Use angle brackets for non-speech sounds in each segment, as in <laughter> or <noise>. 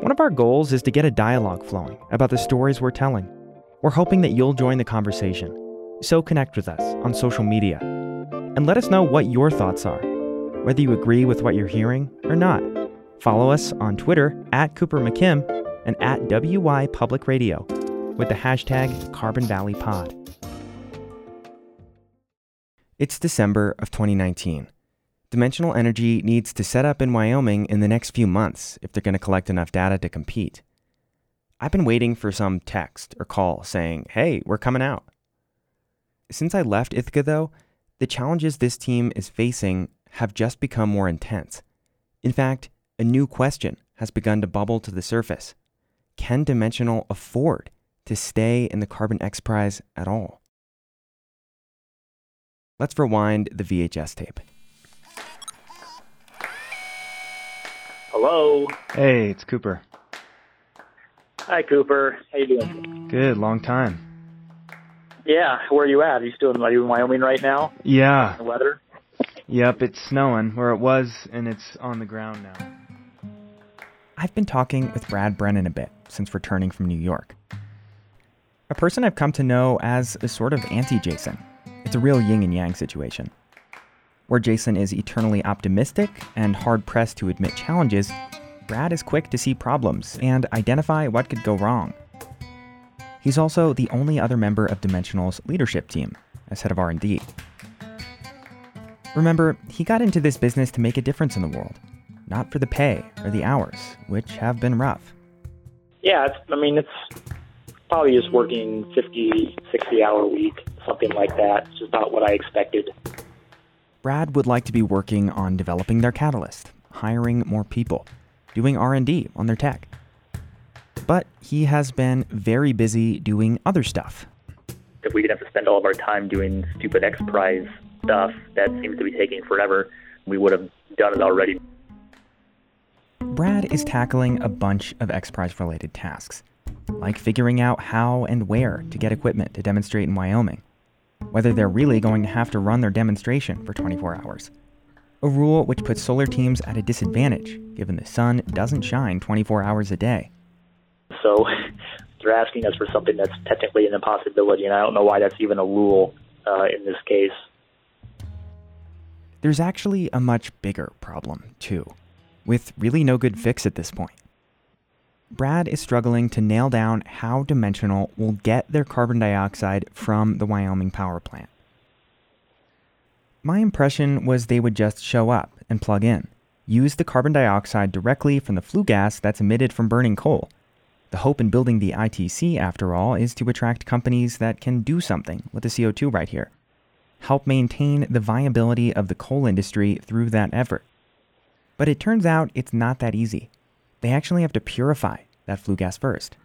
One of our goals is to get a dialogue flowing about the stories we're telling. We're hoping that you'll join the conversation. So connect with us on social media and let us know what your thoughts are, whether you agree with what you're hearing or not. Follow us on Twitter at Cooper McKim and at WY Public Radio with the hashtag Carbon Valley Pod. It's December of 2019. Dimensional Energy needs to set up in Wyoming in the next few months if they're going to collect enough data to compete. I've been waiting for some text or call saying, hey, we're coming out. Since I left Ithaca, though, the challenges this team is facing have just become more intense. In fact, a new question has begun to bubble to the surface. Can Dimensional afford to stay in the Carbon X Prize at all? Let's rewind the VHS tape. Hello. Hey, it's Cooper. Hi, Cooper. How you doing? Good, long time. Yeah, where are you at? Are you still in, are you in Wyoming right now? Yeah. The weather? Yep, it's snowing where it was, and it's on the ground now. I've been talking with Brad Brennan a bit since returning from New York. A person I've come to know as a sort of anti Jason. It's a real yin and yang situation. Where Jason is eternally optimistic and hard pressed to admit challenges, Brad is quick to see problems and identify what could go wrong. He's also the only other member of Dimensional's leadership team as head of R&D. Remember, he got into this business to make a difference in the world, not for the pay or the hours, which have been rough. Yeah, I mean, it's probably just working 50, 60 hour week, something like that. It's about what I expected. Brad would like to be working on developing their catalyst, hiring more people, doing R&D on their tech. But he has been very busy doing other stuff. If we didn't have to spend all of our time doing stupid X Prize stuff that seems to be taking forever, we would have done it already. Brad is tackling a bunch of X Prize related tasks, like figuring out how and where to get equipment to demonstrate in Wyoming, whether they're really going to have to run their demonstration for 24 hours. A rule which puts solar teams at a disadvantage, given the sun doesn't shine 24 hours a day. So <laughs> they're asking us for something that's technically an impossibility, and I don't know why that's even a rule uh, in this case. There's actually a much bigger problem, too, with really no good fix at this point. Brad is struggling to nail down how Dimensional will get their carbon dioxide from the Wyoming power plant. My impression was they would just show up and plug in, use the carbon dioxide directly from the flue gas that's emitted from burning coal. The hope in building the ITC, after all, is to attract companies that can do something with the CO2 right here, help maintain the viability of the coal industry through that effort. But it turns out it's not that easy. They actually have to purify that flue gas first.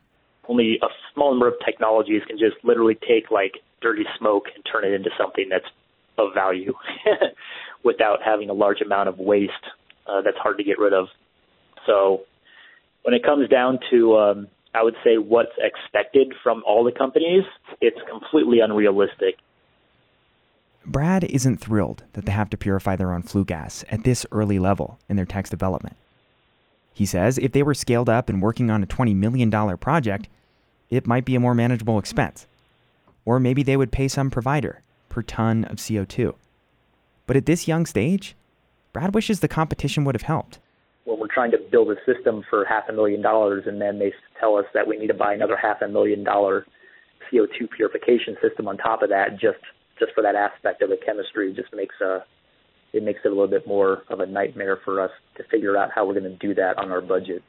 Only a small number of technologies can just literally take like dirty smoke and turn it into something that's of value <laughs> without having a large amount of waste uh, that's hard to get rid of. So when it comes down to, um, I would say what's expected from all the companies, it's completely unrealistic. Brad isn't thrilled that they have to purify their own flue gas at this early level in their tech's development. He says if they were scaled up and working on a $20 million project, it might be a more manageable expense. Or maybe they would pay some provider per ton of CO2. But at this young stage, Brad wishes the competition would have helped. When we're trying to build a system for half a million dollars and then they tell us that we need to buy another half a million dollar CO2 purification system on top of that just just for that aspect of the chemistry just makes a it makes it a little bit more of a nightmare for us to figure out how we're going to do that on our budget.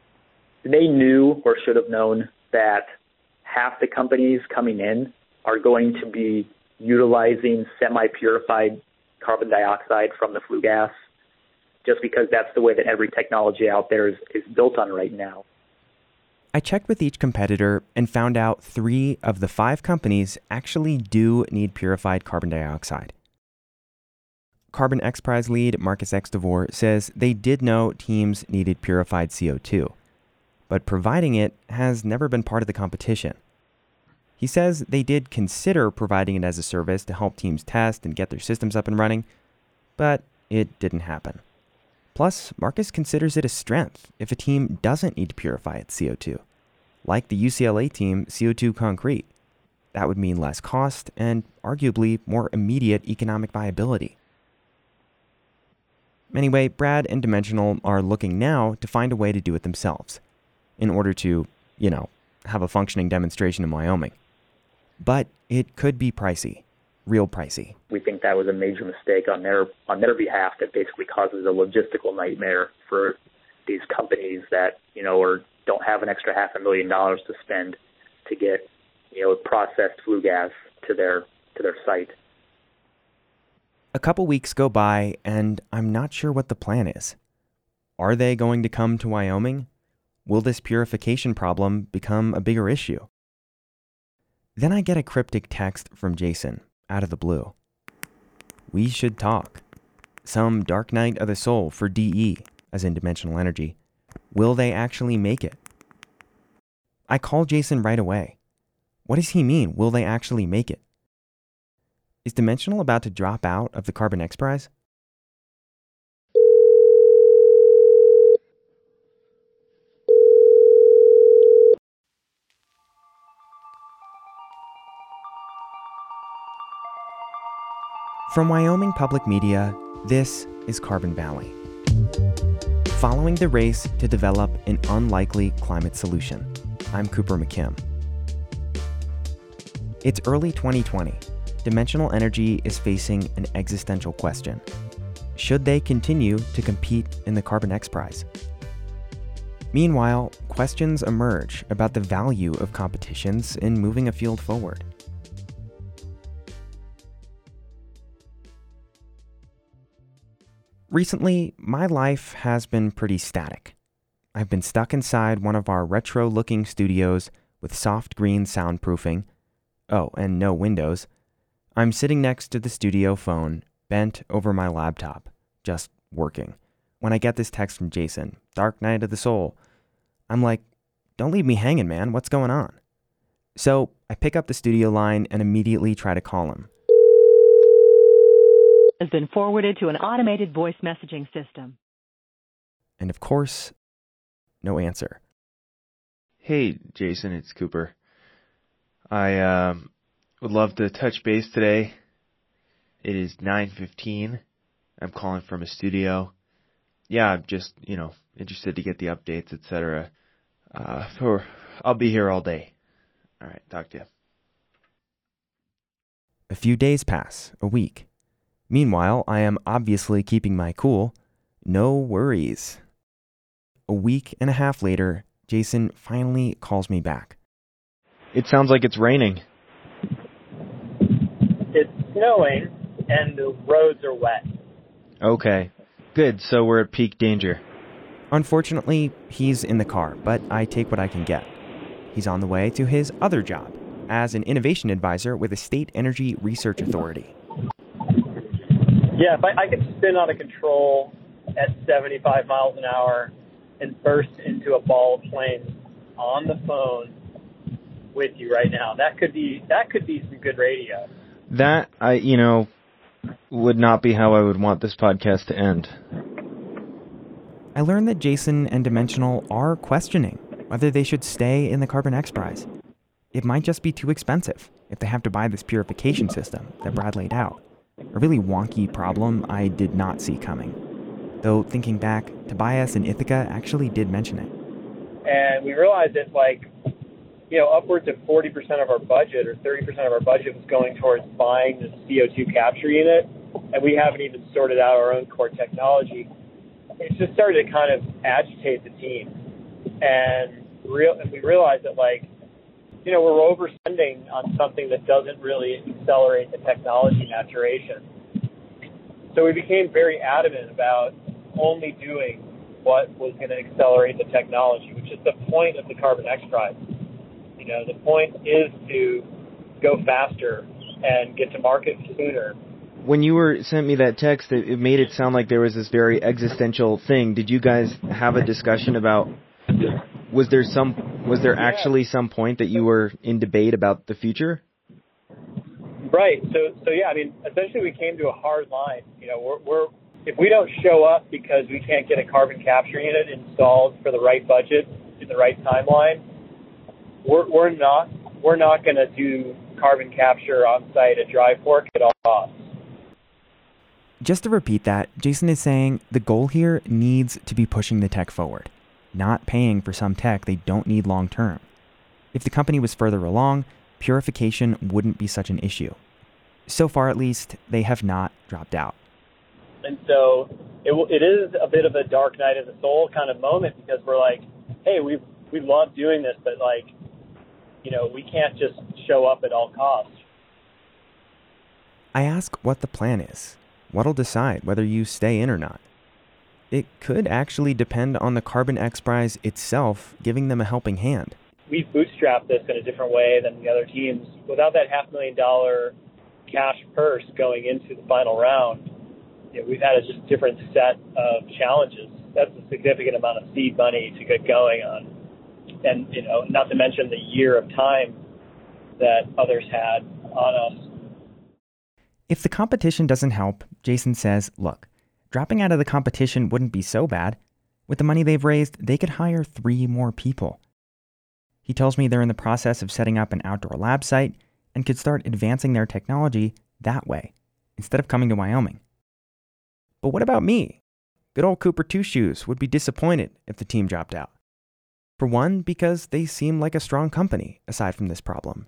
They knew or should have known that half the companies coming in are going to be utilizing semi-purified carbon dioxide from the flue gas just because that's the way that every technology out there is, is built on right now. I checked with each competitor and found out three of the five companies actually do need purified carbon dioxide. Carbon X Prize lead Marcius Extavour says they did know teams needed purified CO2, but providing it has never been part of the competition. He says they did consider providing it as a service to help teams test and get their systems up and running, but it didn't happen. Plus, Marcus considers it a strength if a team doesn't need to purify its CO2, like the UCLA team CO2 Concrete. That would mean less cost and arguably more immediate economic viability. Anyway, Brad and Dimensional are looking now to find a way to do it themselves in order to, you know, have a functioning demonstration in Wyoming. But it could be pricey, real pricey. We think that was a major mistake on their on their behalf that basically causes a logistical nightmare for these companies that, you know, or don't have an extra half a million dollars to spend to get, you know, processed flue gas to their to their site. A couple weeks go by, and I'm not sure what the plan is. Are they going to come to Wyoming? Will this purification problem become a bigger issue? Then I get a cryptic text from Jason out of the blue. We should talk. Some dark night of the soul for DE, as in dimensional energy. Will they actually make it? I call Jason right away. What does he mean, will they actually make it? Is Dimensional about to drop out of the Carbon X Prize? From Wyoming Public Media, this is Carbon Valley. Following the race to develop an unlikely climate solution, I'm Cooper McKim. It's early 2020 dimensional energy is facing an existential question. Should they continue to compete in the Carbon X Prize? Meanwhile, questions emerge about the value of competitions in moving a field forward. Recently, my life has been pretty static. I've been stuck inside one of our retro looking studios with soft green soundproofing. Oh, and no windows I'm sitting next to the studio phone, bent over my laptop, just working. When I get this text from Jason, Dark Night of the Soul, I'm like, don't leave me hanging, man. What's going on? So I pick up the studio line and immediately try to call him. Has been forwarded to an automated voice messaging system. And of course, no answer. Hey, Jason, it's Cooper. I um would love to touch base today. It is 9:15. I'm calling from a studio. Yeah, I'm just, you know, interested to get the updates, etc. Uh, for I'll be here all day. All right, talk to you. A few days pass, a week. Meanwhile, I am obviously keeping my cool. No worries. A week and a half later, Jason finally calls me back. It sounds like it's raining it's snowing and the roads are wet. Okay. Good. So we're at peak danger. Unfortunately, he's in the car, but I take what I can get. He's on the way to his other job as an innovation advisor with a state energy research authority. Yeah, if I, I could spin out of control at 75 miles an hour and burst into a ball of flames on the phone with you right now, that could be that could be some good radio that I you know would not be how I would want this podcast to end. I learned that Jason and Dimensional are questioning whether they should stay in the Carbon X Prize. It might just be too expensive if they have to buy this purification system that Brad laid out. A really wonky problem I did not see coming. Though thinking back, Tobias and Ithaca actually did mention it. And we realized that like you know, upwards of 40% of our budget or 30% of our budget was going towards buying the CO2 capture unit, and we haven't even sorted out our own core technology. It just started to kind of agitate the team, and real, and we realized that like, you know, we're overspending on something that doesn't really accelerate the technology maturation. So we became very adamant about only doing what was going to accelerate the technology, which is the point of the Carbon X Prize you know, the point is to go faster and get to market sooner. When you were sent me that text, it, it made it sound like there was this very existential thing. Did you guys have a discussion about? Was there some? Was there actually some point that you were in debate about the future? Right. So, so yeah. I mean, essentially, we came to a hard line. You know, we're we're if we don't show up because we can't get a carbon capture unit installed for the right budget in the right timeline, we're, we're not we're not going to do carbon capture on site at Dry Fork at all costs. Just to repeat that, Jason is saying the goal here needs to be pushing the tech forward, not paying for some tech they don't need long term. If the company was further along, purification wouldn't be such an issue. So far, at least, they have not dropped out. And so it, it is a bit of a dark night of the soul kind of moment because we're like, hey, we we love doing this, but like, you know, we can't just show up at all costs. I ask what the plan is. What'll decide whether you stay in or not? It could actually depend on the Carbon X Prize itself giving them a helping hand. We've bootstrapped this in a different way than the other teams. Without that half million dollar cash purse going into the final round, you know, we've had a just different set of challenges. That's a significant amount of seed money to get going on, and you know, not to mention the year of time that others had on us. If the competition doesn't help, Jason says, look, dropping out of the competition wouldn't be so bad. With the money they've raised, they could hire three more people. He tells me they're in the process of setting up an outdoor lab site and could start advancing their technology that way, instead of coming to Wyoming. But what about me? Good old Cooper Two Shoes would be disappointed if the team dropped out. For one, because they seem like a strong company, aside from this problem,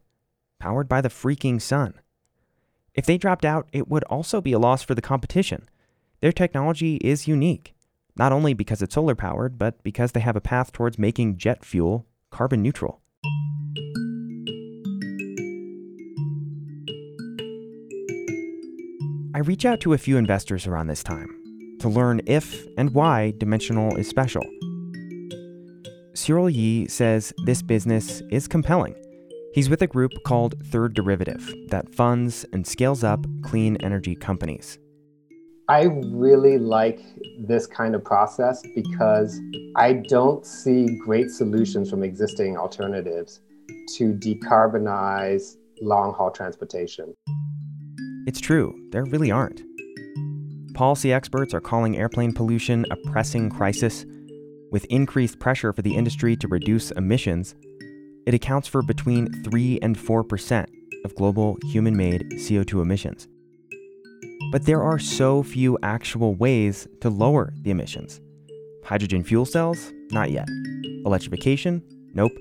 powered by the freaking sun. If they dropped out, it would also be a loss for the competition. Their technology is unique, not only because it's solar powered, but because they have a path towards making jet fuel carbon neutral. I reach out to a few investors around this time to learn if and why Dimensional is special. Cyril Yee says this business is compelling. He's with a group called Third Derivative that funds and scales up clean energy companies. I really like this kind of process because I don't see great solutions from existing alternatives to decarbonize long haul transportation. It's true, there really aren't. Policy experts are calling airplane pollution a pressing crisis. With increased pressure for the industry to reduce emissions, it accounts for between 3 and 4% of global human made CO2 emissions. But there are so few actual ways to lower the emissions. Hydrogen fuel cells? Not yet. Electrification? Nope.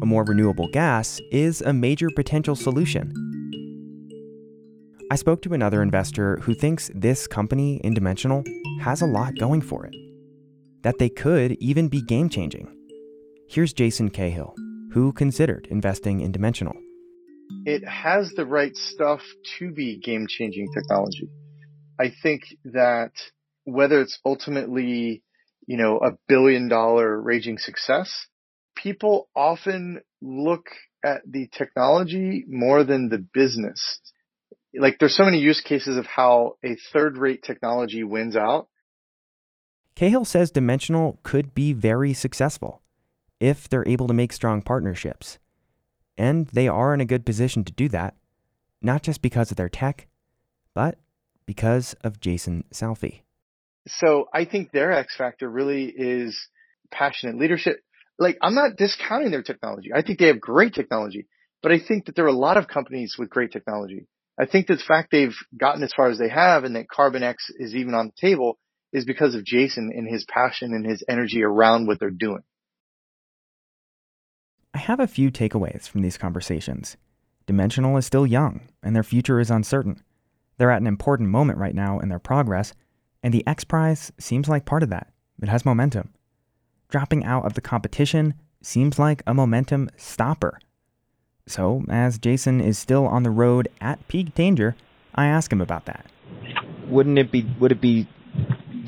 A more renewable gas is a major potential solution. I spoke to another investor who thinks this company, Indimensional, has a lot going for it. That they could even be game changing. Here's Jason Cahill, who considered investing in Dimensional. It has the right stuff to be game changing technology. I think that whether it's ultimately, you know, a billion dollar raging success, people often look at the technology more than the business like there's so many use cases of how a third rate technology wins out. Cahill says Dimensional could be very successful if they're able to make strong partnerships. And they are in a good position to do that, not just because of their tech, but because of Jason Salfi. So I think their X factor really is passionate leadership. Like I'm not discounting their technology. I think they have great technology, but I think that there are a lot of companies with great technology. I think the fact they've gotten as far as they have and that Carbon X is even on the table is because of Jason and his passion and his energy around what they're doing. I have a few takeaways from these conversations. Dimensional is still young, and their future is uncertain. They're at an important moment right now in their progress, and the X Prize seems like part of that. It has momentum. Dropping out of the competition seems like a momentum stopper. So, as Jason is still on the road at peak danger, I ask him about that. Wouldn't it be would it be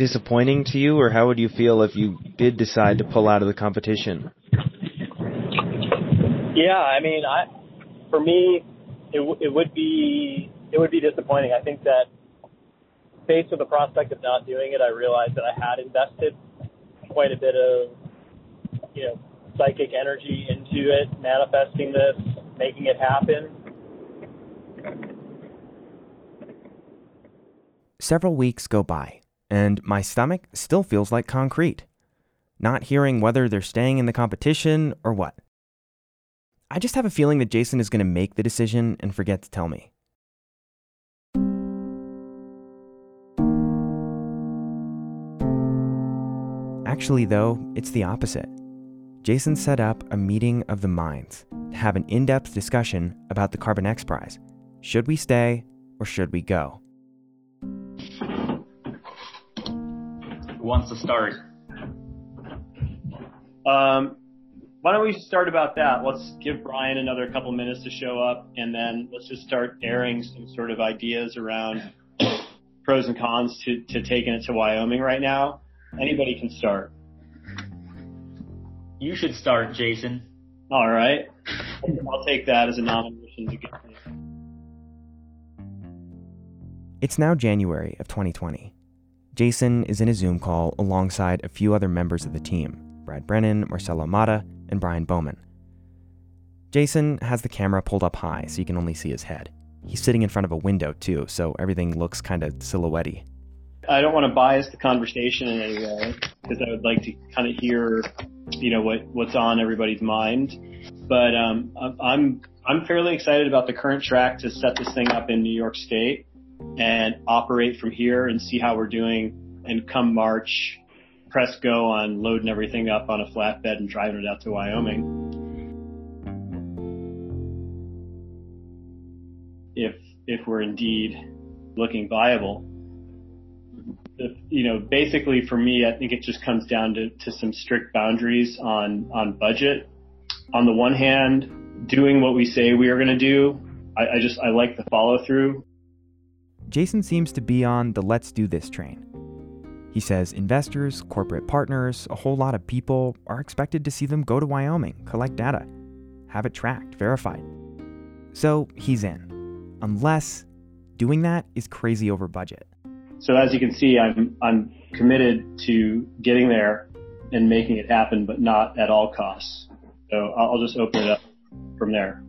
disappointing to you or how would you feel if you did decide to pull out of the competition? Yeah, I mean, I for me it w- it would be it would be disappointing. I think that faced with the prospect of not doing it, I realized that I had invested quite a bit of you know psychic energy into it, manifesting this, making it happen. Several weeks go by, and my stomach still feels like concrete, not hearing whether they're staying in the competition or what. I just have a feeling that Jason is going to make the decision and forget to tell me. Actually, though, it's the opposite. Jason set up a meeting of the minds to have an in depth discussion about the Carbon X Prize. Should we stay or should we go? Who wants to start? Um, why don't we start about that? Let's give Brian another couple minutes to show up, and then let's just start airing some sort of ideas around pros and cons to, to taking it to Wyoming right now. Anybody can start. You should start, Jason. All right. I'll take that as a nomination to get me. It's now January of 2020. Jason is in a Zoom call alongside a few other members of the team Brad Brennan, Marcelo Mata, and Brian Bowman. Jason has the camera pulled up high so you can only see his head. He's sitting in front of a window, too, so everything looks kind of silhouette I don't want to bias the conversation in any way because I would like to kind of hear, you know, what what's on everybody's mind. But um, I'm I'm fairly excited about the current track to set this thing up in New York State and operate from here and see how we're doing. And come March, press go on loading everything up on a flatbed and driving it out to Wyoming. If if we're indeed looking viable you know, basically for me, I think it just comes down to, to some strict boundaries on, on budget. On the one hand, doing what we say we are going to do. I, I just, I like the follow through. Jason seems to be on the let's do this train. He says investors, corporate partners, a whole lot of people are expected to see them go to Wyoming, collect data, have it tracked, verified. So he's in. Unless doing that is crazy over budget. So as you can see, I'm I'm committed to getting there and making it happen, but not at all costs. So I'll just open it up from there.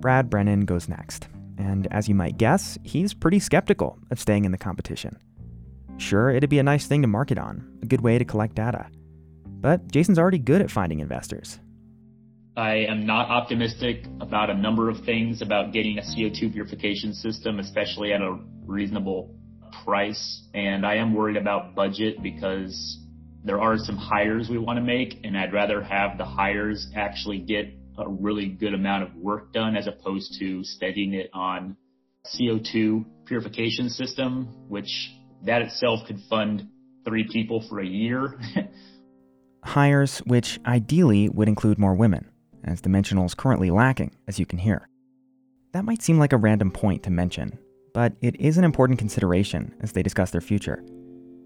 Brad Brennan goes next, and as you might guess, he's pretty skeptical of staying in the competition. Sure, it'd be a nice thing to market on, a good way to collect data. But Jason's already good at finding investors. I am not optimistic about a number of things about getting a CO2 purification system, especially at a reasonable price. And I am worried about budget because there are some hires we want to make, and I'd rather have the hires actually get a really good amount of work done as opposed to spending it on CO2 purification system, which that itself could fund three people for a year. <laughs> hires which ideally would include more women as Dimensional is currently lacking, as you can hear. That might seem like a random point to mention, but it is an important consideration as they discuss their future.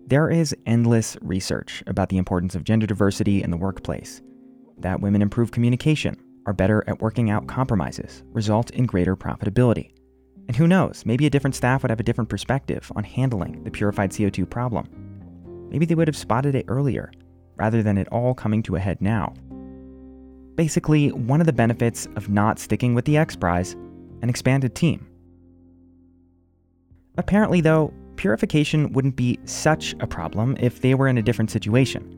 There is endless research about the importance of gender diversity in the workplace, that women improve communication, are better at working out compromises, result in greater profitability. And who knows, maybe a different staff would have a different perspective on handling the purified CO2 problem. Maybe they would have spotted it earlier, rather than it all coming to a head now. Basically, one of the benefits of not sticking with the X Prize, an expanded team. Apparently, though, purification wouldn't be such a problem if they were in a different situation.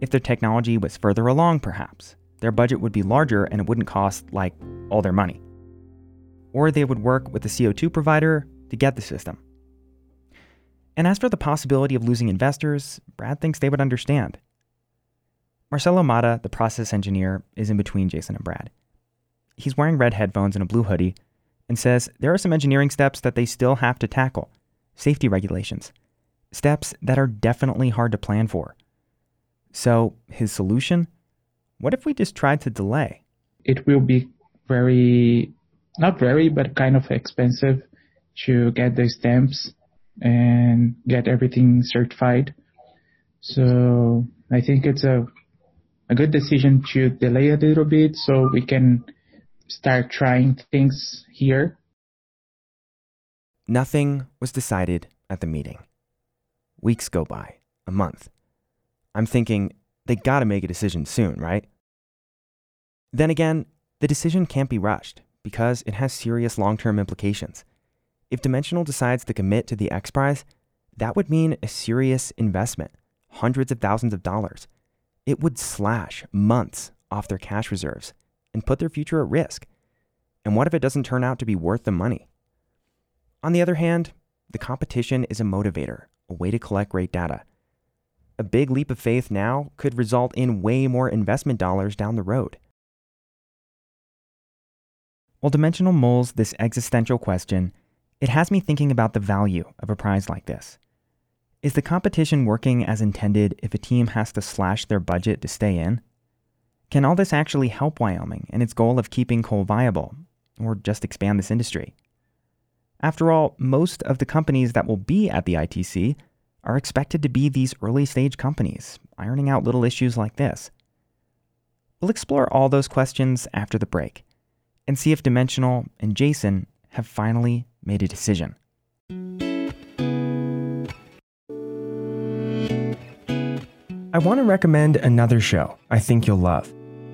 If their technology was further along, perhaps, their budget would be larger and it wouldn't cost, like, all their money. Or they would work with the CO2 provider to get the system. And as for the possibility of losing investors, Brad thinks they would understand. Marcelo Mata, the process engineer, is in between Jason and Brad. He's wearing red headphones and a blue hoodie and says there are some engineering steps that they still have to tackle safety regulations, steps that are definitely hard to plan for. So, his solution? What if we just tried to delay? It will be very, not very, but kind of expensive to get the stamps and get everything certified. So, I think it's a a good decision to delay a little bit so we can start trying things here. Nothing was decided at the meeting. Weeks go by, a month. I'm thinking they gotta make a decision soon, right? Then again, the decision can't be rushed because it has serious long term implications. If Dimensional decides to commit to the X Prize, that would mean a serious investment, hundreds of thousands of dollars. It would slash months off their cash reserves and put their future at risk. And what if it doesn't turn out to be worth the money? On the other hand, the competition is a motivator, a way to collect great data. A big leap of faith now could result in way more investment dollars down the road. While Dimensional mulls this existential question, it has me thinking about the value of a prize like this. Is the competition working as intended if a team has to slash their budget to stay in? Can all this actually help Wyoming and its goal of keeping coal viable, or just expand this industry? After all, most of the companies that will be at the ITC are expected to be these early stage companies, ironing out little issues like this. We'll explore all those questions after the break and see if Dimensional and Jason have finally made a decision. I want to recommend another show I think you'll love.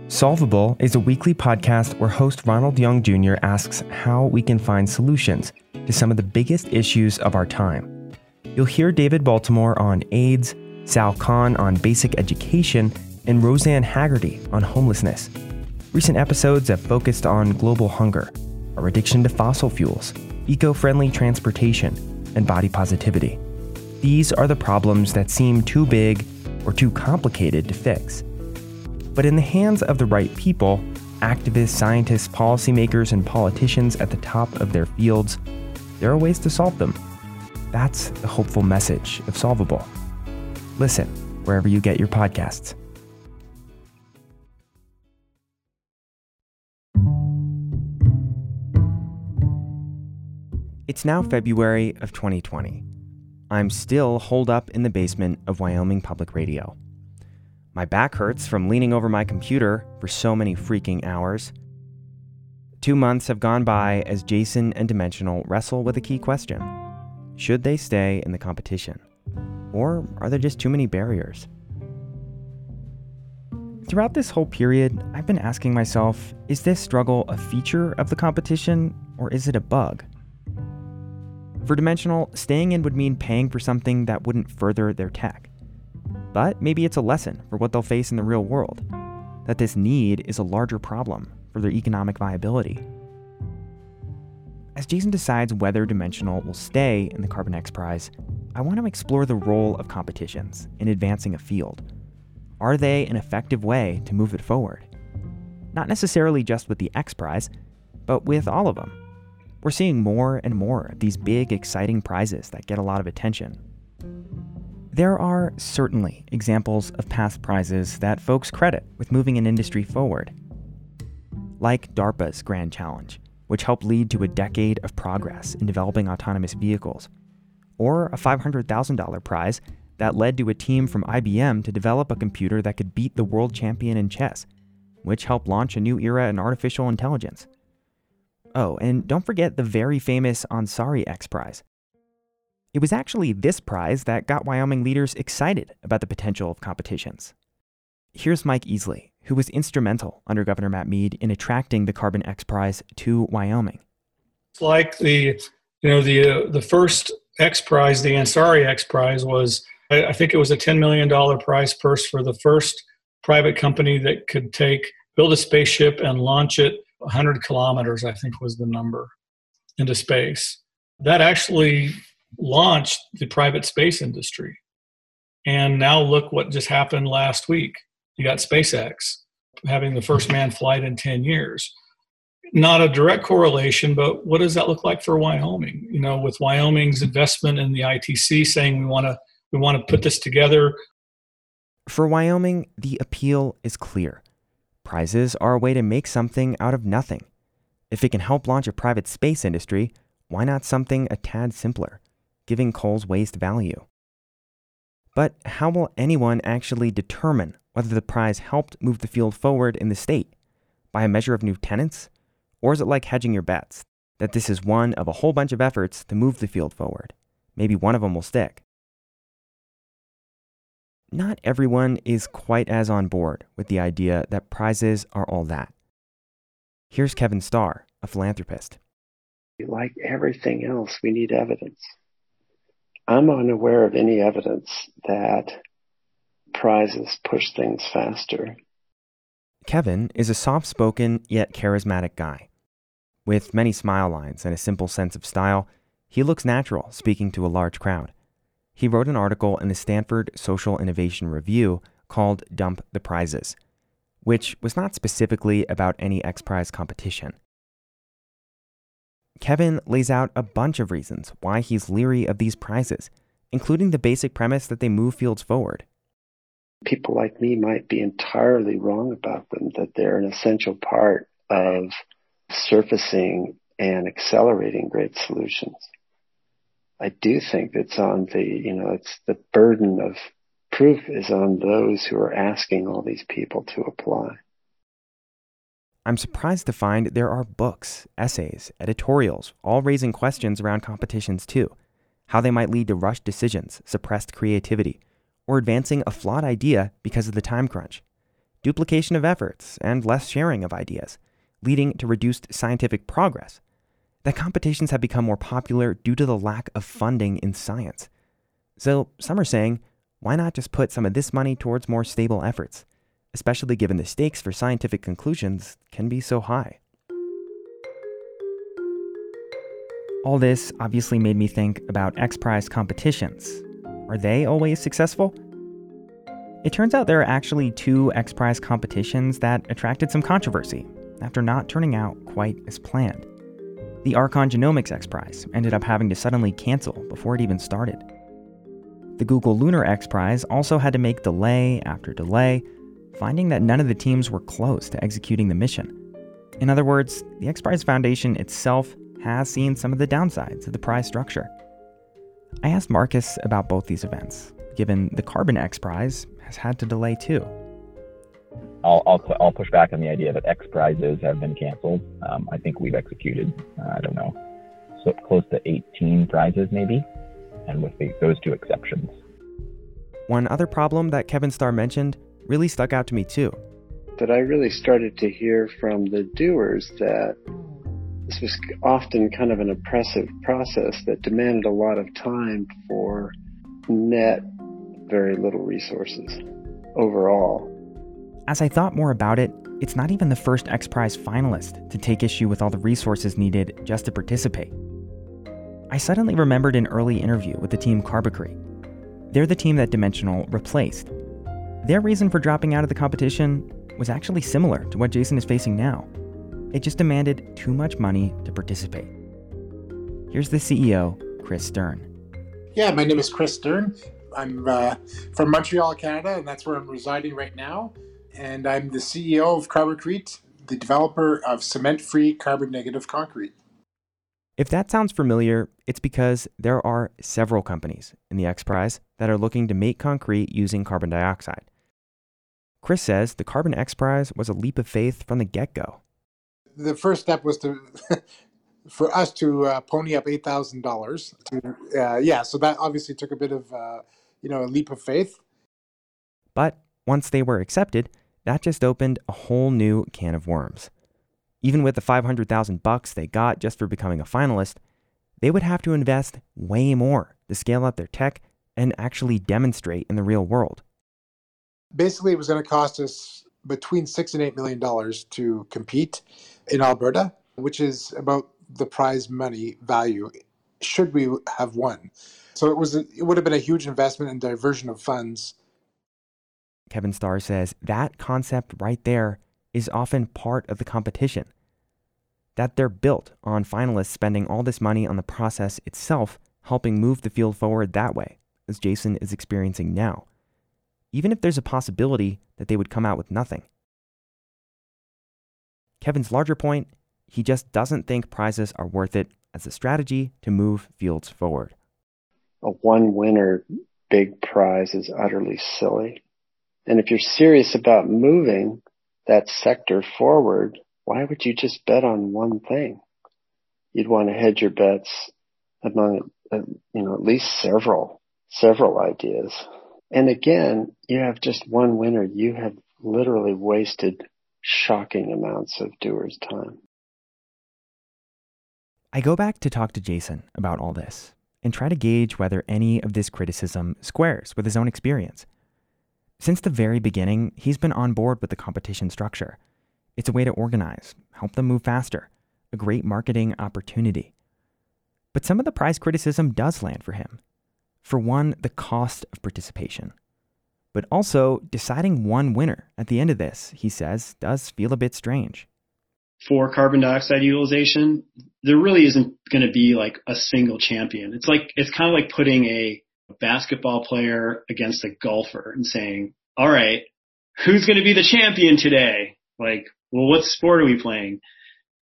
Solvable is a weekly podcast where host Ronald Young Jr. asks how we can find solutions to some of the biggest issues of our time. You'll hear David Baltimore on AIDS, Sal Khan on basic education, and Rosanne Haggerty on homelessness. Recent episodes have focused on global hunger, our addiction to fossil fuels, eco friendly transportation, and body positivity. These are the problems that seem too big or too complicated to fix. But in the hands of the right people, activists, scientists, policymakers, and politicians at the top of their fields, there are ways to solve them. That's the hopeful message of Solvable. Listen wherever you get your podcasts. It's now February of 2020. I'm still holed up in the basement of Wyoming Public Radio. My back hurts from leaning over my computer for so many freaking hours. Two months have gone by as Jason and Dimensional wrestle with a key question Should they stay in the competition? Or are there just too many barriers? Throughout this whole period, I've been asking myself is this struggle a feature of the competition or is it a bug? For Dimensional, staying in would mean paying for something that wouldn't further their tech. But maybe it's a lesson for what they'll face in the real world that this need is a larger problem for their economic viability. As Jason decides whether Dimensional will stay in the Carbon X Prize, I want to explore the role of competitions in advancing a field. Are they an effective way to move it forward? Not necessarily just with the X Prize, but with all of them. We're seeing more and more of these big, exciting prizes that get a lot of attention. There are certainly examples of past prizes that folks credit with moving an industry forward. Like DARPA's Grand Challenge, which helped lead to a decade of progress in developing autonomous vehicles, or a $500,000 prize that led to a team from IBM to develop a computer that could beat the world champion in chess, which helped launch a new era in artificial intelligence. Oh, and don't forget the very famous Ansari X Prize. It was actually this prize that got Wyoming leaders excited about the potential of competitions. Here's Mike Easley, who was instrumental under Governor Matt Mead in attracting the Carbon X Prize to Wyoming. It's like the, you know, the uh, the first X Prize, the Ansari X Prize, was I, I think it was a ten million dollar prize purse for the first private company that could take build a spaceship and launch it 100 kilometers, I think was the number, into space. That actually launched the private space industry. And now look what just happened last week. You got SpaceX having the first man flight in 10 years. Not a direct correlation, but what does that look like for Wyoming? You know, with Wyoming's investment in the ITC saying we want to we want to put this together. For Wyoming, the appeal is clear. Prizes are a way to make something out of nothing. If it can help launch a private space industry, why not something a tad simpler, giving coal's waste value? But how will anyone actually determine whether the prize helped move the field forward in the state? By a measure of new tenants? Or is it like hedging your bets, that this is one of a whole bunch of efforts to move the field forward? Maybe one of them will stick not everyone is quite as on board with the idea that prizes are all that. Here's Kevin Starr, a philanthropist. Like everything else, we need evidence. I'm unaware of any evidence that prizes push things faster. Kevin is a soft spoken yet charismatic guy. With many smile lines and a simple sense of style, he looks natural speaking to a large crowd. He wrote an article in the Stanford Social Innovation Review called Dump the Prizes, which was not specifically about any X Prize competition. Kevin lays out a bunch of reasons why he's leery of these prizes, including the basic premise that they move fields forward. People like me might be entirely wrong about them, that they're an essential part of surfacing and accelerating great solutions. I do think it's on the, you know, it's the burden of proof is on those who are asking all these people to apply. I'm surprised to find there are books, essays, editorials, all raising questions around competitions too. How they might lead to rushed decisions, suppressed creativity, or advancing a flawed idea because of the time crunch. Duplication of efforts and less sharing of ideas, leading to reduced scientific progress. That competitions have become more popular due to the lack of funding in science. So some are saying, why not just put some of this money towards more stable efforts? Especially given the stakes for scientific conclusions can be so high. All this obviously made me think about X Prize competitions. Are they always successful? It turns out there are actually two X Prize competitions that attracted some controversy after not turning out quite as planned. The Archon Genomics X Prize ended up having to suddenly cancel before it even started. The Google Lunar X Prize also had to make delay after delay finding that none of the teams were close to executing the mission. In other words, the X Prize Foundation itself has seen some of the downsides of the prize structure. I asked Marcus about both these events, given the Carbon X Prize has had to delay too. I'll, I'll, I'll push back on the idea that X prizes have been canceled. Um, I think we've executed, uh, I don't know, so close to 18 prizes maybe, and with the, those two exceptions. One other problem that Kevin Starr mentioned really stuck out to me too. That I really started to hear from the doers that this was often kind of an oppressive process that demanded a lot of time for net very little resources overall. As I thought more about it, it's not even the first X Prize finalist to take issue with all the resources needed just to participate. I suddenly remembered an early interview with the team CarbiCrete. They're the team that Dimensional replaced their reason for dropping out of the competition was actually similar to what Jason is facing now. It just demanded too much money to participate. Here's the CEO, Chris Stern. Yeah, my name is Chris Stern. I'm uh, from Montreal, Canada, and that's where I'm residing right now. And I'm the CEO of CarbiCrete, the developer of cement free carbon negative concrete. If that sounds familiar, it's because there are several companies in the X Prize that are looking to make concrete using carbon dioxide. Chris says the Carbon X Prize was a leap of faith from the get go. The first step was to. <laughs> for us to uh, pony up eight thousand dollars, uh, yeah, so that obviously took a bit of, uh, you know, a leap of faith. But once they were accepted, that just opened a whole new can of worms. Even with the five hundred thousand bucks they got just for becoming a finalist, they would have to invest way more to scale up their tech and actually demonstrate in the real world basically it was going to cost us between six and eight million dollars to compete in Alberta, which is about the prize money value should we have won. So it was it would have been a huge investment and diversion of funds. Kevin Starr says that concept right there is often part of the competition. That they're built on finalists spending all this money on the process itself, helping move the field forward that way, as Jason is experiencing now even if there's a possibility that they would come out with nothing. Kevin's larger point he just doesn't think prizes are worth it as a strategy to move fields forward. A one winner big prize is utterly silly. And if you're serious about moving that sector forward, why would you just bet on one thing? You'd want to hedge your bets among, uh, you know, at least several, several ideas. And again, you have just one winner. You have literally wasted shocking amounts of doers' time. I go back to talk to Jason about all this, and try to gauge whether any of this criticism squares with his own experience. Since the very beginning, he's been on board with the competition structure. It's a way to organize, help them move faster, a great marketing opportunity. But some of the prize criticism does land for him. For one, the cost of participation. But also, deciding one winner at the end of this, he says, does feel a bit strange. For carbon dioxide utilization, there really isn't going to be like a single champion. It's like, it's kind of like putting a basketball player against a golfer and saying, all right, who's going to be the champion today? Like, well, what sport are we playing?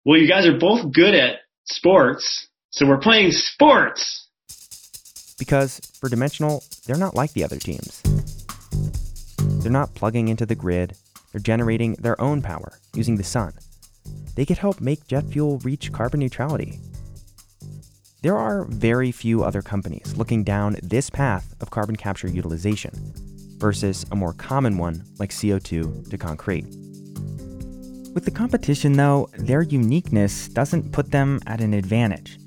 Well, you guys are both good at sports, so we're playing sports. Because for Dimensional, they're not like the other teams. They're not plugging into the grid, they're generating their own power using the sun. They could help make jet fuel reach carbon neutrality. There are very few other companies looking down this path of carbon capture utilization versus a more common one like CO2 to concrete. With the competition, though, their uniqueness doesn't put them at an advantage.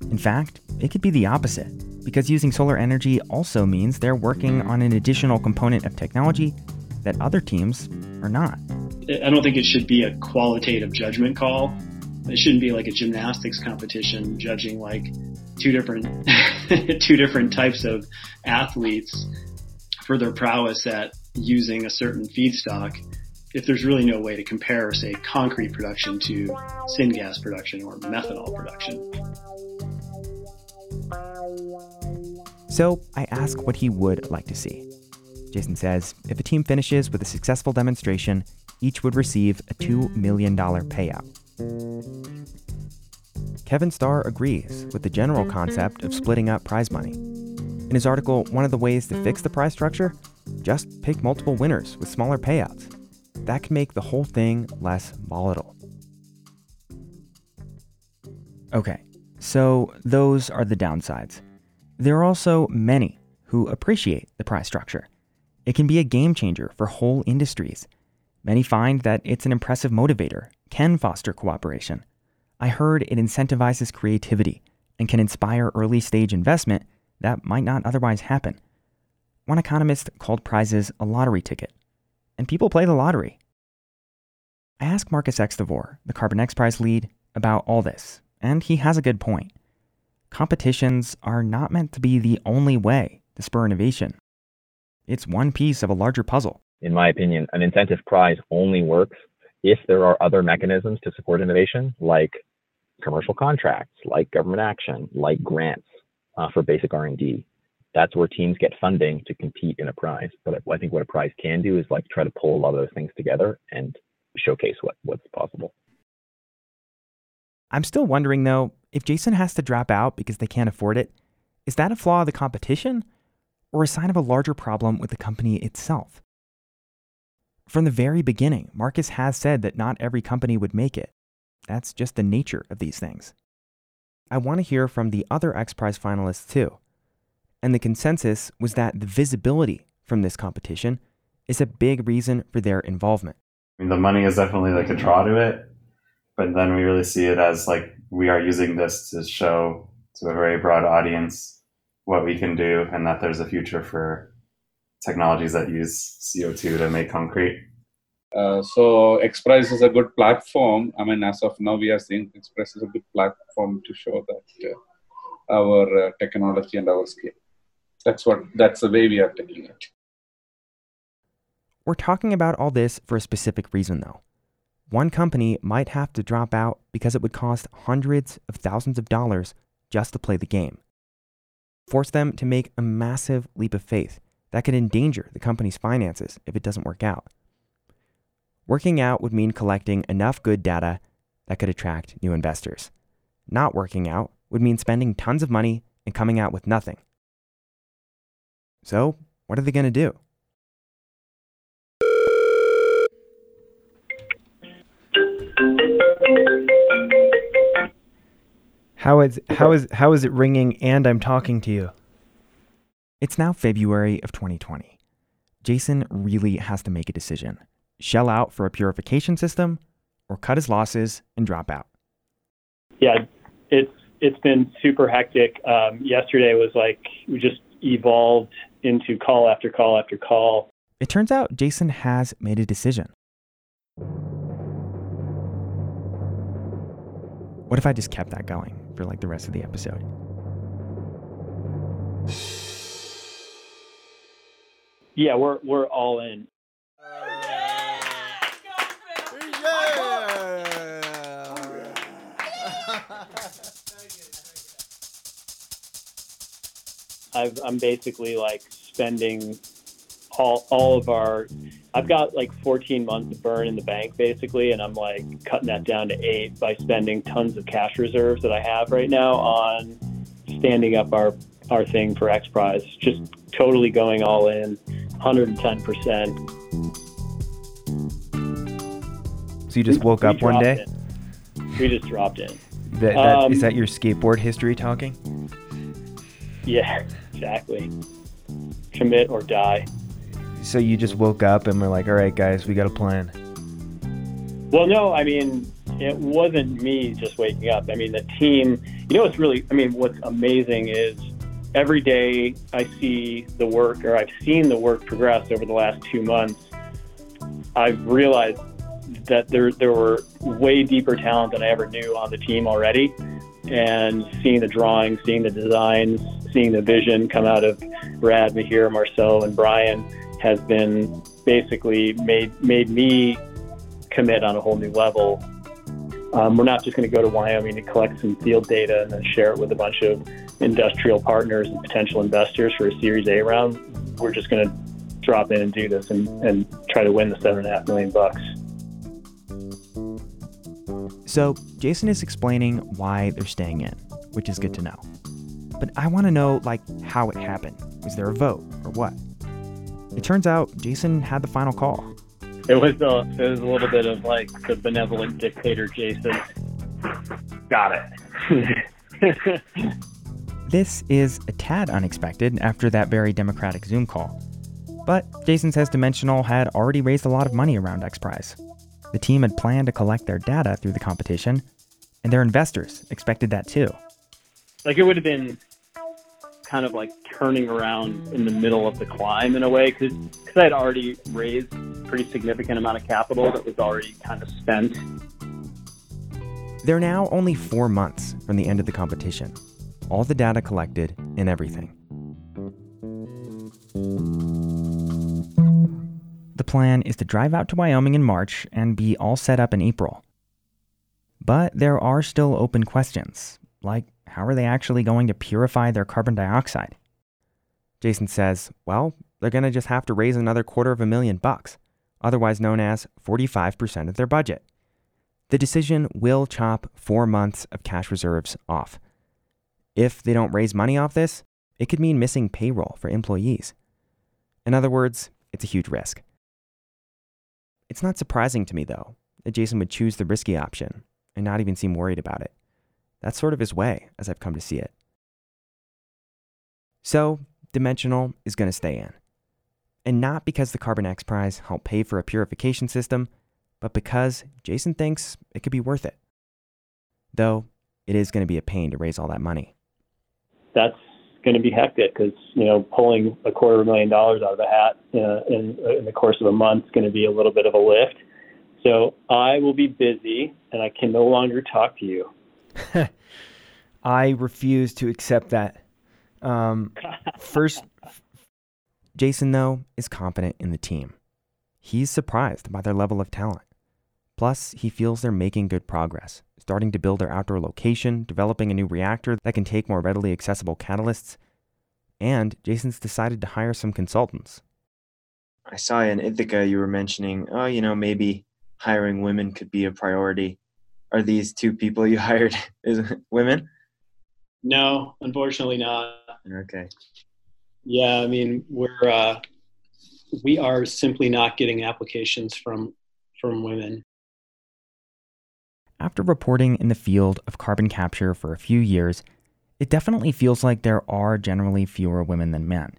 In fact, it could be the opposite, because using solar energy also means they're working on an additional component of technology that other teams are not. I don't think it should be a qualitative judgment call. It shouldn't be like a gymnastics competition judging like two different <laughs> two different types of athletes for their prowess at using a certain feedstock if there's really no way to compare, say, concrete production to syngas production or methanol production. So I ask what he would like to see. Jason says if a team finishes with a successful demonstration, each would receive a $2 million payout. Kevin Starr agrees with the general mm-hmm. concept of splitting up prize money. In his article, one of the ways to fix the prize structure? Just pick multiple winners with smaller payouts that can make the whole thing less volatile. Okay, so those are the downsides. There are also many who appreciate the price structure. It can be a game changer for whole industries. Many find that it's an impressive motivator, can foster cooperation. I heard it incentivizes creativity and can inspire early stage investment that might not otherwise happen. One economist called prizes a lottery ticket and people play the lottery. I asked Marcius Extavour, the Carbon X Prize lead, about all this, and he has a good point. Competitions are not meant to be the only way to spur innovation. It's one piece of a larger puzzle. In my opinion, an incentive prize only works if there are other mechanisms to support innovation, like commercial contracts, like government action, like grants uh, for basic R&D that's where teams get funding to compete in a prize. But I think what a prize can do is like try to pull a lot of those things together and showcase what, what's possible. I'm still wondering though, if Jason has to drop out because they can't afford it, is that a flaw of the competition or a sign of a larger problem with the company itself? From the very beginning, Marcius has said that not every company would make it. That's just the nature of these things. I want to hear from the other X Prize finalists too. And the consensus was that the visibility from this competition is a big reason for their involvement. I mean, the money is definitely like a draw to it, but then we really see it as like we are using this to show to a very broad audience what we can do and that there's a future for technologies that use CO2 to make concrete. Uh, so XPRIZE is a good platform. I mean, as of now, we are seeing XPRIZE is a good platform to show that uh, our uh, technology and our scale. That's what that's the way we are taking it. We're talking about all this for a specific reason though. One company might have to drop out because it would cost hundreds of thousands of dollars just to play the game. Force them to make a massive leap of faith that could endanger the company's finances if it doesn't work out. Working out would mean collecting enough good data that could attract new investors. Not working out would mean spending tons of money and coming out with nothing. So, what are they going to do? How is how is how is it ringing and I'm talking to you? It's now February of 2020. Jason really has to make a decision. Shell out for a purification system or cut his losses and drop out. Yeah, it's it's been super hectic. Um, yesterday was like we just evolved into call after call after call. It turns out Jason has made a decision. What if I just kept that going for like the rest of the episode? Yeah, we're we're all in. I've, I'm basically like spending all all of our. I've got like 14 months of burn in the bank basically, and I'm like cutting that down to eight by spending tons of cash reserves that I have right now on standing up our our thing for X Prize. Just totally going all in, 110 percent. So you just woke We up one day? in. We just dropped in. That, that, Um, is that your skateboard history talking? Yeah, <laughs> exactly. Commit or die. So you just woke up and were like, all right, guys, we got a plan. Well, no, I mean, it wasn't me just waking up. I mean, the team, you know, what's really, I mean, what's amazing is every day I see the work or I've seen the work progress over the last two months. I've realized that there, there were way deeper talent than I ever knew on the team already. And seeing the drawings, seeing the designs, seeing the vision come out of Brad, Mahir, Marcel, and Brian has been basically made made me commit on a whole new level. Um, we're not just going to go to Wyoming to collect some field data and then share it with a bunch of industrial partners and potential investors for a Series A round. We're just going to drop in and do this and, and try to win the seven and a half million bucks. So Jason is explaining why they're staying in, which is good to know. But I want to know, like, how it happened. Was there a vote or what? It turns out Jason had the final call. It was a, it was a little bit of like the benevolent dictator Jason. Got it. <laughs> This is a tad unexpected after that very democratic Zoom call. But Jason says Dimensional had already raised a lot of money around X Prize. The team had planned to collect their data through the competition, and their investors expected that too. like it would have been kind of like turning around in the middle of the climb in a way because I had already raised a pretty significant amount of capital that was already kind of spent. They're now only four months from the end of the competition. All the data collected and everything. The plan is to drive out to Wyoming in March and be all set up in April. But there are still open questions, like how are they actually going to purify their carbon dioxide? Jason says, well, they're going to just have to raise another quarter of a million bucks, otherwise known as 45% of their budget. The decision will chop four months of cash reserves off. If they don't raise money off this, it could mean missing payroll for employees. In other words, it's a huge risk. It's not surprising to me, though, that Jason would choose the risky option and not even seem worried about it. That's sort of his way, as I've come to see it. So, Dimensional is going to stay in. And not because the Carbon X Prize helped pay for a purification system, but because Jason thinks it could be worth it. Though, it is going to be a pain to raise all that money. That's going to be hectic because you know pulling a quarter of a million dollars out of the hat uh, in, in the course of a month is going to be a little bit of a lift. So I will be busy and I can no longer talk to you. <laughs> I refuse to accept that. Um, <laughs> first, Jason, though, is confident in the team. He's surprised by their level of talent. Plus, he feels they're making good progress, starting to build their outdoor location, developing a new reactor that can take more readily accessible catalysts, and Jason's decided to hire some consultants. I saw in Ithaca you were mentioning, oh, you know, maybe hiring women could be a priority. Are these two people you <laughs> hired is women? No, unfortunately not. Okay. Yeah, I mean we're uh, we are simply not getting applications from from women. After reporting in the field of carbon capture for a few years, it definitely feels like there are generally fewer women than men.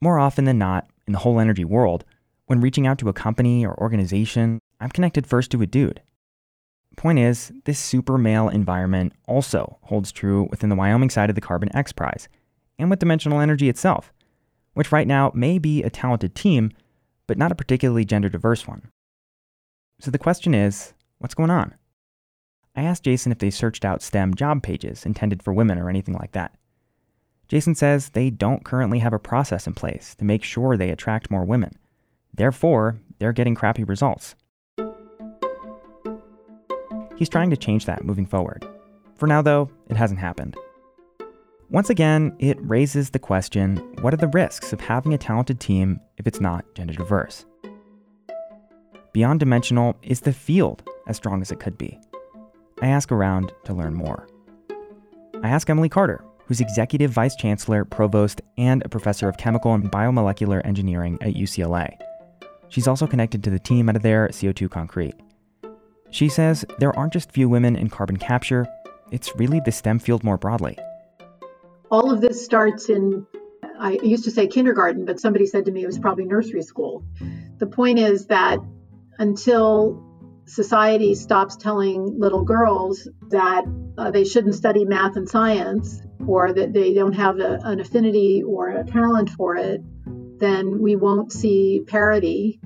More often than not, in the whole energy world, when reaching out to a company or organization, I'm connected first to a dude. Point is, this super male environment also holds true within the Wyoming side of the Carbon X Prize and with Dimensional Energy itself, which right now may be a talented team, but not a particularly gender diverse one. So the question is what's going on? I asked Jason if they searched out STEM job pages intended for women or anything like that. Jason says they don't currently have a process in place to make sure they attract more women. Therefore, they're getting crappy results. He's trying to change that moving forward. For now, though, it hasn't happened. Once again, it raises the question what are the risks of having a talented team if it's not gender diverse? Beyond dimensional, is the field as strong as it could be? I ask around to learn more. I ask Emily Carter, who's executive vice chancellor, provost, and a professor of chemical and biomolecular engineering at UCLA. She's also connected to the team out of their CO2 Concrete. She says there aren't just few women in carbon capture, it's really the STEM field more broadly. All of this starts in, I used to say kindergarten, but somebody said to me it was probably nursery school. The point is that until society stops telling little girls that uh, they shouldn't study math and science or that they don't have a, an affinity or a talent for it, then we won't see parity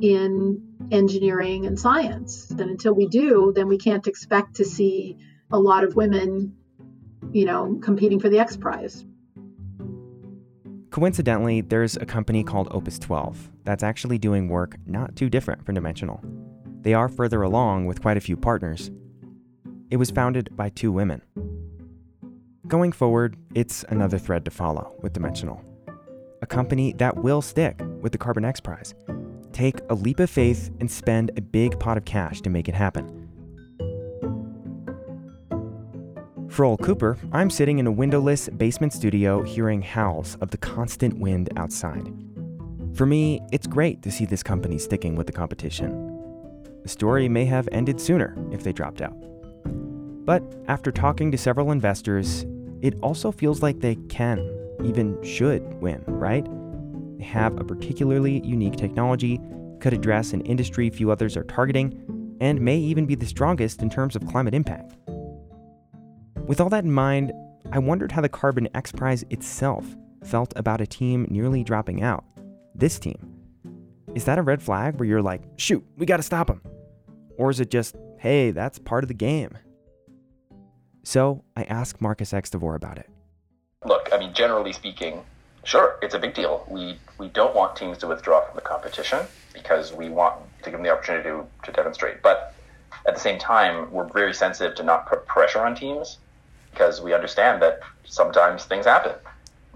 in engineering and science. And until we do, then we can't expect to see a lot of women, you know, competing for the X Prize. Coincidentally, there's a company called Opus 12 that's actually doing work not too different from Dimensional. They are further along with quite a few partners. It was founded by two women. Going forward, it's another thread to follow with Dimensional, a company that will stick with the Carbon X Prize take a leap of faith and spend a big pot of cash to make it happen. For old Cooper, I'm sitting in a windowless basement studio hearing howls of the constant wind outside. For me, it's great to see this company sticking with the competition. The story may have ended sooner if they dropped out. But after talking to several investors, it also feels like they can, even should win, right? Have a particularly unique technology, could address an industry few others are targeting, and may even be the strongest in terms of climate impact. With all that in mind, I wondered how the Carbon X Prize itself felt about a team nearly dropping out. This team. Is that a red flag where you're like, shoot, we gotta stop them? Or is it just, hey, that's part of the game? So I asked Marcius Extavour about it. Look, I mean, generally speaking, Sure, it's a big deal. We we don't want teams to withdraw from the competition because we want to give them the opportunity to, to demonstrate. But at the same time, we're very sensitive to not put pressure on teams because we understand that sometimes things happen.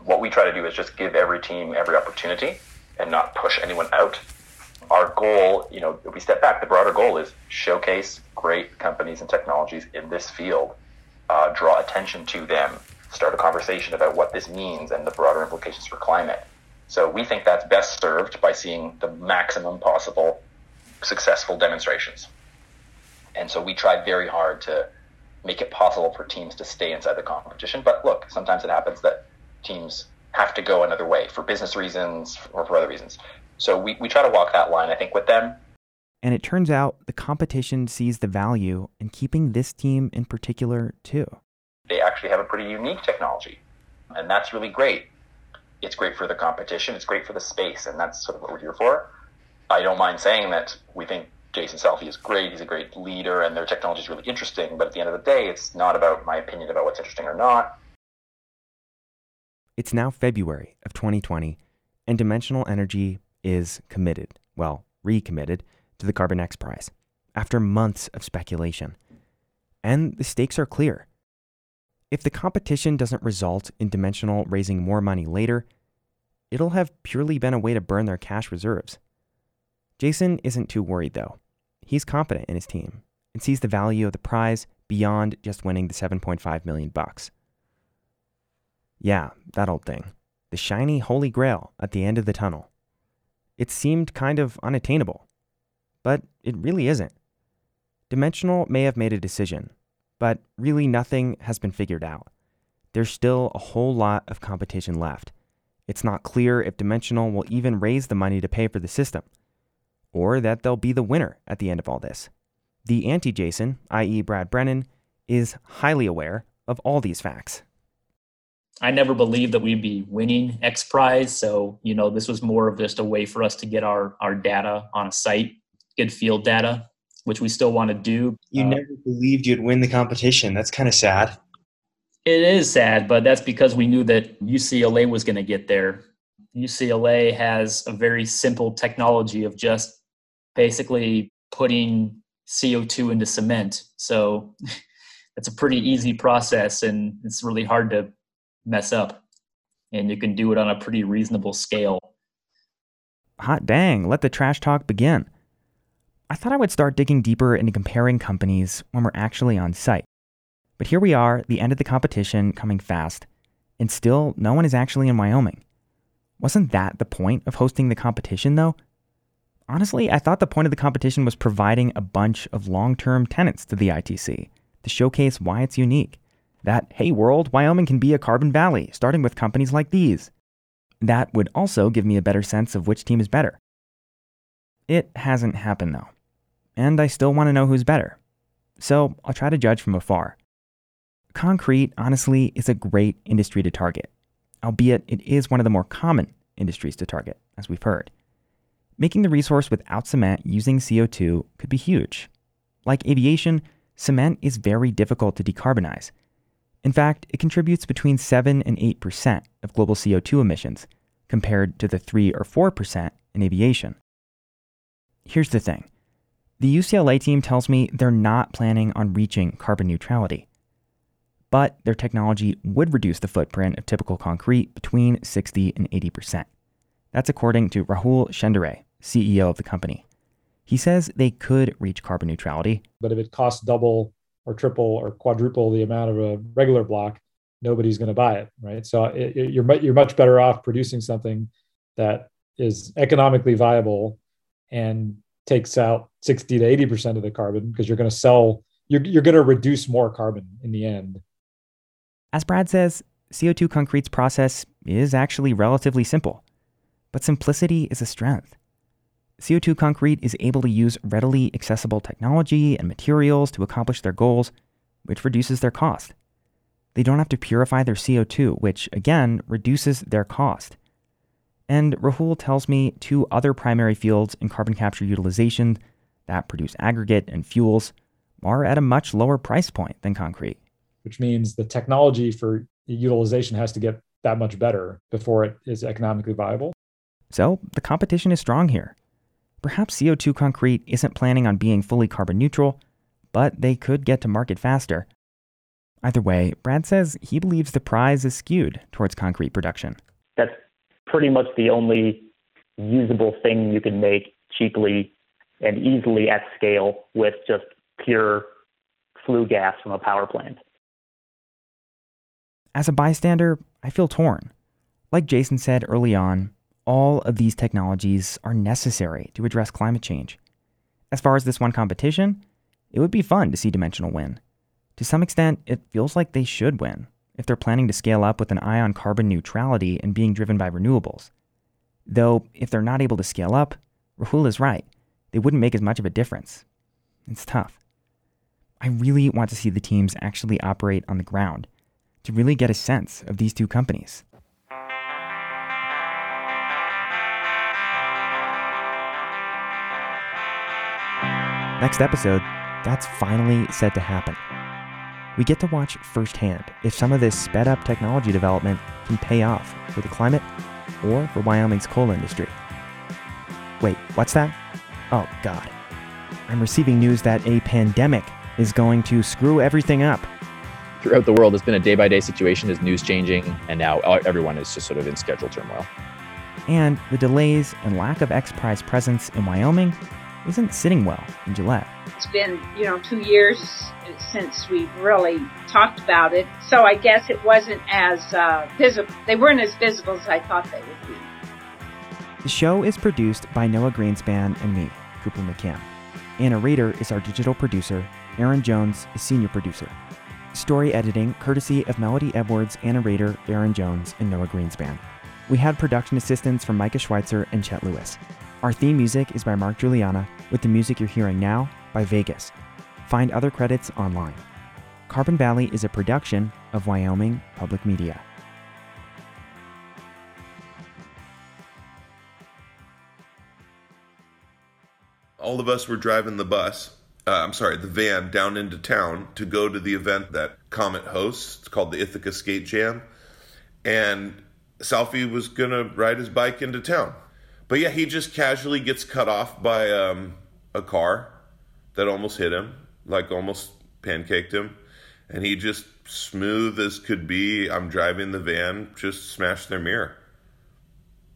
What we try to do is just give every team every opportunity and not push anyone out. Our goal, you know, if we step back, the broader goal is showcase great companies and technologies in this field, uh, draw attention to them, start a conversation about what this means and the broader implications for climate. So we think that's best served by seeing the maximum possible successful demonstrations. And so we tried very hard to make it possible for teams to stay inside the competition. But look, sometimes it happens that teams have to go another way for business reasons or for other reasons. So we, we try to walk that line, I think, with them. And it turns out the competition sees the value in keeping this team in particular, too they actually have a pretty unique technology. And that's really great. It's great for the competition, it's great for the space, and that's sort of what we're here for. I don't mind saying that we think Jason Salfi is great, he's a great leader, and their technology is really interesting, but at the end of the day, it's not about my opinion about what's interesting or not. It's now February of 2020, and Dimensional Energy is committed, well, recommitted, to the Carbon X Prize after months of speculation. And the stakes are clear. If the competition doesn't result in Dimensional raising more money later, it'll have purely been a way to burn their cash reserves. Jason isn't too worried though. He's confident in his team and sees the value of the prize beyond just winning the 7.5 million bucks. Yeah, that old thing. The shiny holy grail at the end of the tunnel. It seemed kind of unattainable, but it really isn't. Dimensional may have made a decision but really nothing has been figured out. There's still a whole lot of competition left. It's not clear if Dimensional will even raise the money to pay for the system, or that they'll be the winner at the end of all this. The anti Jason, i.e., Brad Brennan, is highly aware of all these facts. I never believed that we'd be winning X Prize. So, you know, this was more of just a way for us to get our, our data on a site, good field data, which we still want to do. You uh, never believed you'd win the competition. That's kind of sad. It is sad, but that's because we knew that UCLA was going to get there. UCLA has a very simple technology of just basically putting CO2 into cement. So <laughs> it's a pretty easy process and it's really hard to mess up. And you can do it on a pretty reasonable scale. Hot dang, let the trash talk begin. I thought I would start digging deeper into comparing companies when we're actually on site. But here we are, the end of the competition coming fast, and still no one is actually in Wyoming. Wasn't that the point of hosting the competition, though? Honestly, I thought the point of the competition was providing a bunch of long term tenants to the ITC to showcase why it's unique that, hey world, Wyoming can be a carbon valley, starting with companies like these. That would also give me a better sense of which team is better. It hasn't happened though, and I still want to know who's better. So I'll try to judge from afar. Concrete, honestly, is a great industry to target, albeit it is one of the more common industries to target, as we've heard. Making the resource without cement using CO2 could be huge. Like aviation, cement is very difficult to decarbonize, in fact, it contributes between 7 and 8% of global CO2 emissions, compared to the 3 or 4% in aviation. Here's the thing the UCLA team tells me they're not planning on reaching carbon neutrality. But their technology would reduce the footprint of typical concrete between 60 and 80%. That's according to Rahul Shendure, CEO of the company. He says they could reach carbon neutrality. But if it costs double or triple or quadruple the amount of a regular block, nobody's going to buy it, right? So uh, it, it, you're you're much better off producing something that is economically viable and takes out 60 to 80 percent of the carbon because you're going to sell you're, you're going to reduce more carbon in the end. As Brad says, CO2 concrete's process is actually relatively simple, but simplicity is a strength. CO2 Concrete is able to use readily accessible technology and materials to accomplish their goals, which reduces their cost. They don't have to purify their CO2, which again reduces their cost. And Rahul tells me two other primary fields in carbon capture utilization that produce aggregate and fuels are at a much lower price point than concrete. Which means the technology for utilization has to get that much better before it is economically viable. So the competition is strong here. Perhaps CO2 Concrete isn't planning on being fully carbon neutral, but they could get to market faster. Either way, Brad says he believes the prize is skewed towards concrete production. That's pretty much the only usable thing you can make cheaply and easily at scale with just pure flue gas from a power plant. As a bystander, I feel torn. Like Jason said early on, all of these technologies are necessary to address climate change. As far as this one competition, it would be fun to see Dimensional win. To some extent, it feels like they should win if they're planning to scale up with an eye on carbon neutrality and being driven by renewables. Though, if they're not able to scale up, Rahul is right. They wouldn't make as much of a difference. It's tough. I really want to see the teams actually operate on the ground to really get a sense of these two companies. Next episode, that's finally set to happen. We get to watch firsthand if some of this sped up technology development can pay off for the climate or for Wyoming's coal industry. Wait, what's that? Oh, God. I'm receiving news that a pandemic is going to screw everything up. Throughout the world, it's been a day by day situation as news changing, and now everyone is just sort of in schedule turmoil. And the delays and lack of X Prize presence in Wyoming isn't sitting well in Gillette. It's been, you know, two years since we really talked about it, so I guess it wasn't as uh, visible. They weren't as visible as I thought they would be. The show is produced by Noah Greenspan and me, Cooper McCann. Anna Rader is our digital producer. Aaron Jones is senior producer. Story editing courtesy of Melody Edwards, Anna Rader, Aaron Jones, and Noah Greenspan. We had production assistance from Micah Schweitzer and Chet Lewis. Our theme music is by Mark Juliana, with the music you're hearing now by Vegas. Find other credits online. Carbon Valley is a production of Wyoming Public Media. all of us were driving the bus. Uh, I'm sorry, the van down into town to go to the event that Comet hosts. It's called the Ithaca Skate Jam. And Salfi was going to ride his bike into town. But yeah, he just casually gets cut off by um, a car that almost hit him, like almost pancaked him. And he just, smooth as could be, I'm driving the van, just smashed their mirror.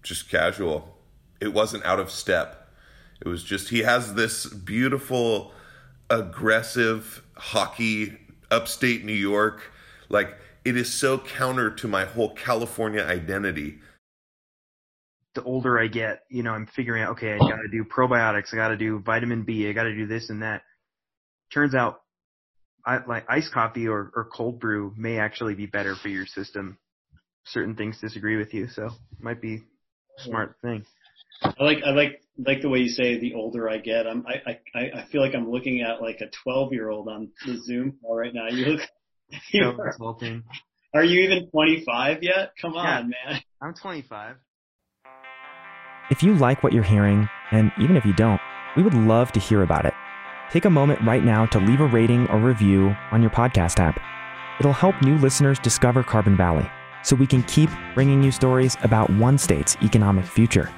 Just casual. It wasn't out of step. It was just he has this beautiful, aggressive hockey, upstate New York. Like it is so counter to my whole California identity. The older I get, you know, I'm figuring out, okay, I gotta do probiotics, I gotta do vitamin B, I gotta do this and that. Turns out, I, like iced coffee or, or cold brew may actually be better for your system. Certain things disagree with you, so it might be a smart thing. I like I like like the way you say the older I get. I'm I I I feel like I'm looking at like a 12 year old on the Zoom call right now. You look. <laughs> You are, are you even 25 yet? Come on, Yeah. man. I'm 25. If you like what you're hearing, and even if you don't, we would love to hear about it. Take a moment right now to leave a rating or review on your podcast app. It'll help new listeners discover Carbon Valley so we can keep bringing you stories about one state's economic future.